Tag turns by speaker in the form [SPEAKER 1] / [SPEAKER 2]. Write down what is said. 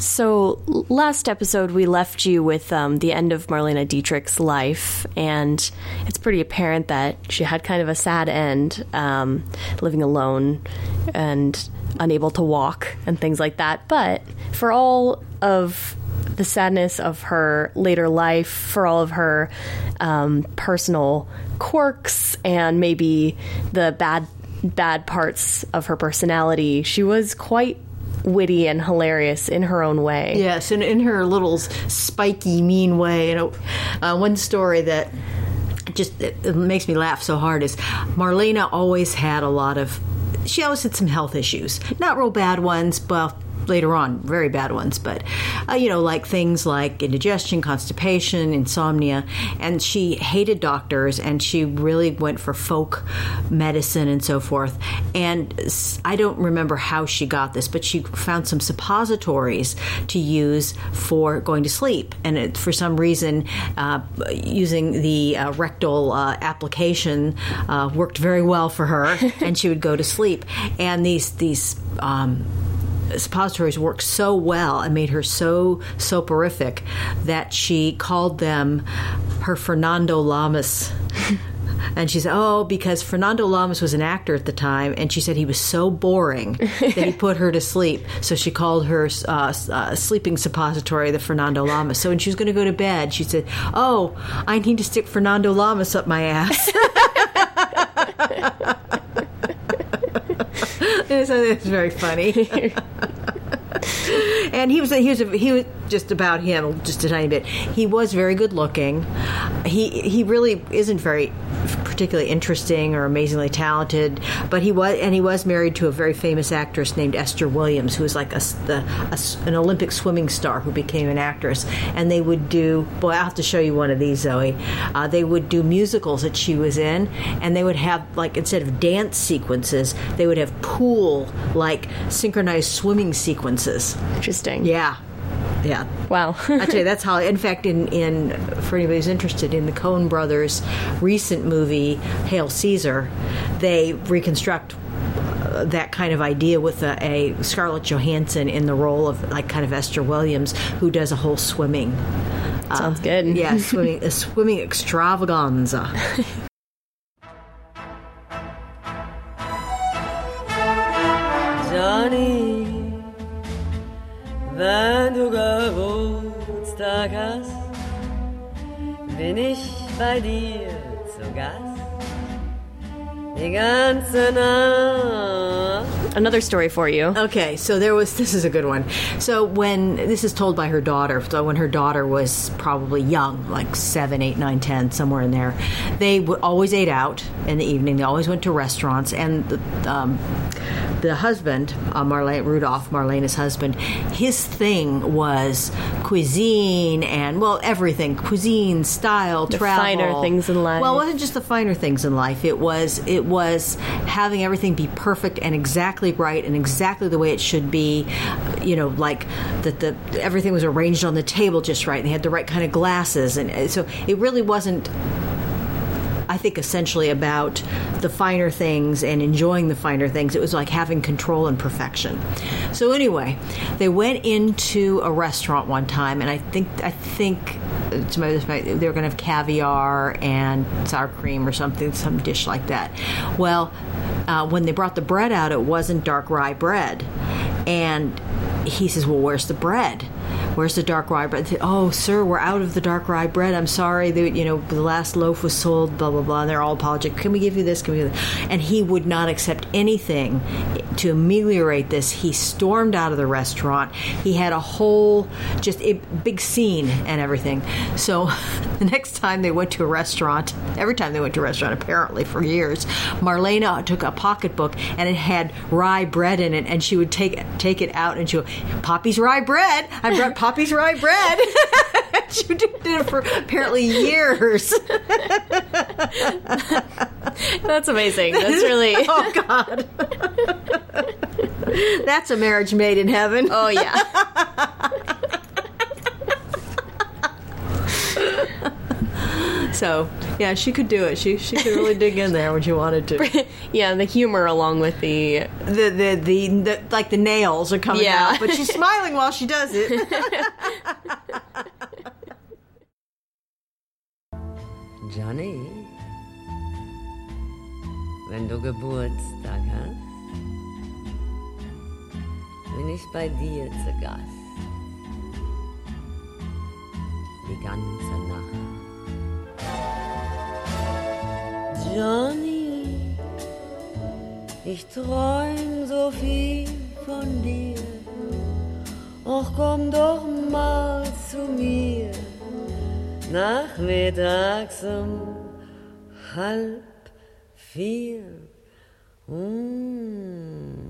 [SPEAKER 1] So, last episode, we left you with um, the end of Marlene Dietrich's life, and it's pretty apparent that she had kind of a sad end, um, living alone and unable to walk and things like that. But for all of the sadness of her later life, for all of her um, personal quirks and maybe the bad bad parts of her personality, she was quite witty and hilarious in her own way.
[SPEAKER 2] Yes, and in her little spiky, mean way. You know, uh, one story that just it, it makes me laugh so hard is Marlena always had a lot of. She always had some health issues, not real bad ones, but later on, very bad ones, but uh, you know, like things like indigestion, constipation, insomnia, and she hated doctors, and she really went for folk medicine and so forth. And I don't remember how she got this, but she found some suppositories to use for going to sleep, and it, for some reason, uh, using the uh, rectal uh, application uh, worked very well for her, and she would go to sleep. And these these um, suppositories worked so well and made her so soporific that she called them her Fernando Lamas. And she said, "Oh, because Fernando Lamas was an actor at the time, and she said he was so boring that he put her to sleep. So she called her uh, uh, sleeping suppository the Fernando Lamas. So when she was going to go to bed, she said, "Oh, I need to stick Fernando Lamas up my ass." so it's very funny. and he was he was he was just about him just a tiny bit. He was very good looking. He he really isn't very particularly interesting or amazingly talented, but he was and he was married to a very famous actress named Esther Williams, who was like a, the, a, an Olympic swimming star who became an actress. And they would do boy, I'll have to show you one of these, Zoe. Uh, they would do musicals that she was in, and they would have like instead of dance sequences, they would have pool like synchronized swimming sequences.
[SPEAKER 1] Interesting.
[SPEAKER 2] Yeah, yeah.
[SPEAKER 1] Wow.
[SPEAKER 2] I tell you, that's how. In fact, in in for anybody who's interested in the Coen Brothers' recent movie Hail Caesar, they reconstruct uh, that kind of idea with a, a, Scarlett Johansson in the role of like kind of Esther Williams, who does a whole swimming.
[SPEAKER 1] Sounds uh, good.
[SPEAKER 2] yeah, swimming a swimming extravaganza.
[SPEAKER 3] Johnny, wenn du Geburtstag hast, bin ich bei dir zu Gast. Die ganze Nacht.
[SPEAKER 1] Another story for you.
[SPEAKER 2] Okay, so there was this is a good one. So when this is told by her daughter, so when her daughter was probably young, like seven, eight, nine, ten, somewhere in there, they w- always ate out in the evening. They always went to restaurants, and the, um, the husband, uh, Marlene Rudolph, Marlene's husband, his thing was cuisine and well everything, cuisine, style,
[SPEAKER 1] the
[SPEAKER 2] travel,
[SPEAKER 1] finer things in life.
[SPEAKER 2] Well, it wasn't just the finer things in life. It was it was having everything be perfect and exactly right and exactly the way it should be. You know, like that the everything was arranged on the table just right. And they had the right kind of glasses, and so it really wasn't I think, essentially about the finer things and enjoying the finer things. It was like having control and perfection. So anyway, they went into a restaurant one time, and I think I think to my, they were going to have caviar and sour cream or something, some dish like that. Well, uh, when they brought the bread out, it wasn't dark rye bread, and he says, "Well, where's the bread?" where's the dark rye bread? Oh, sir, we're out of the dark rye bread. I'm sorry. The, you know, the last loaf was sold, blah, blah, blah. And they're all apologetic. Can we give you this? Can we give that? And he would not accept anything to ameliorate this. He stormed out of the restaurant. He had a whole, just a big scene and everything. So the next time they went to a restaurant, every time they went to a restaurant, apparently for years, Marlena took a pocketbook and it had rye bread in it, and she would take take it out and she would, Poppy's rye bread. I brought Poppy's rye bread. she did it for apparently years.
[SPEAKER 1] That's amazing. That's really.
[SPEAKER 2] oh God. That's a marriage made in heaven.
[SPEAKER 1] Oh yeah.
[SPEAKER 2] So yeah, she could do it. She she could really dig in there when she wanted to.
[SPEAKER 1] yeah, the humor along with the
[SPEAKER 2] The the the, the like the nails are coming
[SPEAKER 1] Yeah.
[SPEAKER 2] out, but she's smiling while she does it.
[SPEAKER 3] Johnny, wenn du Geburtstag hast, bin ich bei dir zu Gast. Die ganze Nacht. Johnny, ich träum so viel von dir. Och, komm doch mal zu mir. Nachmittags um halb vier. Mm.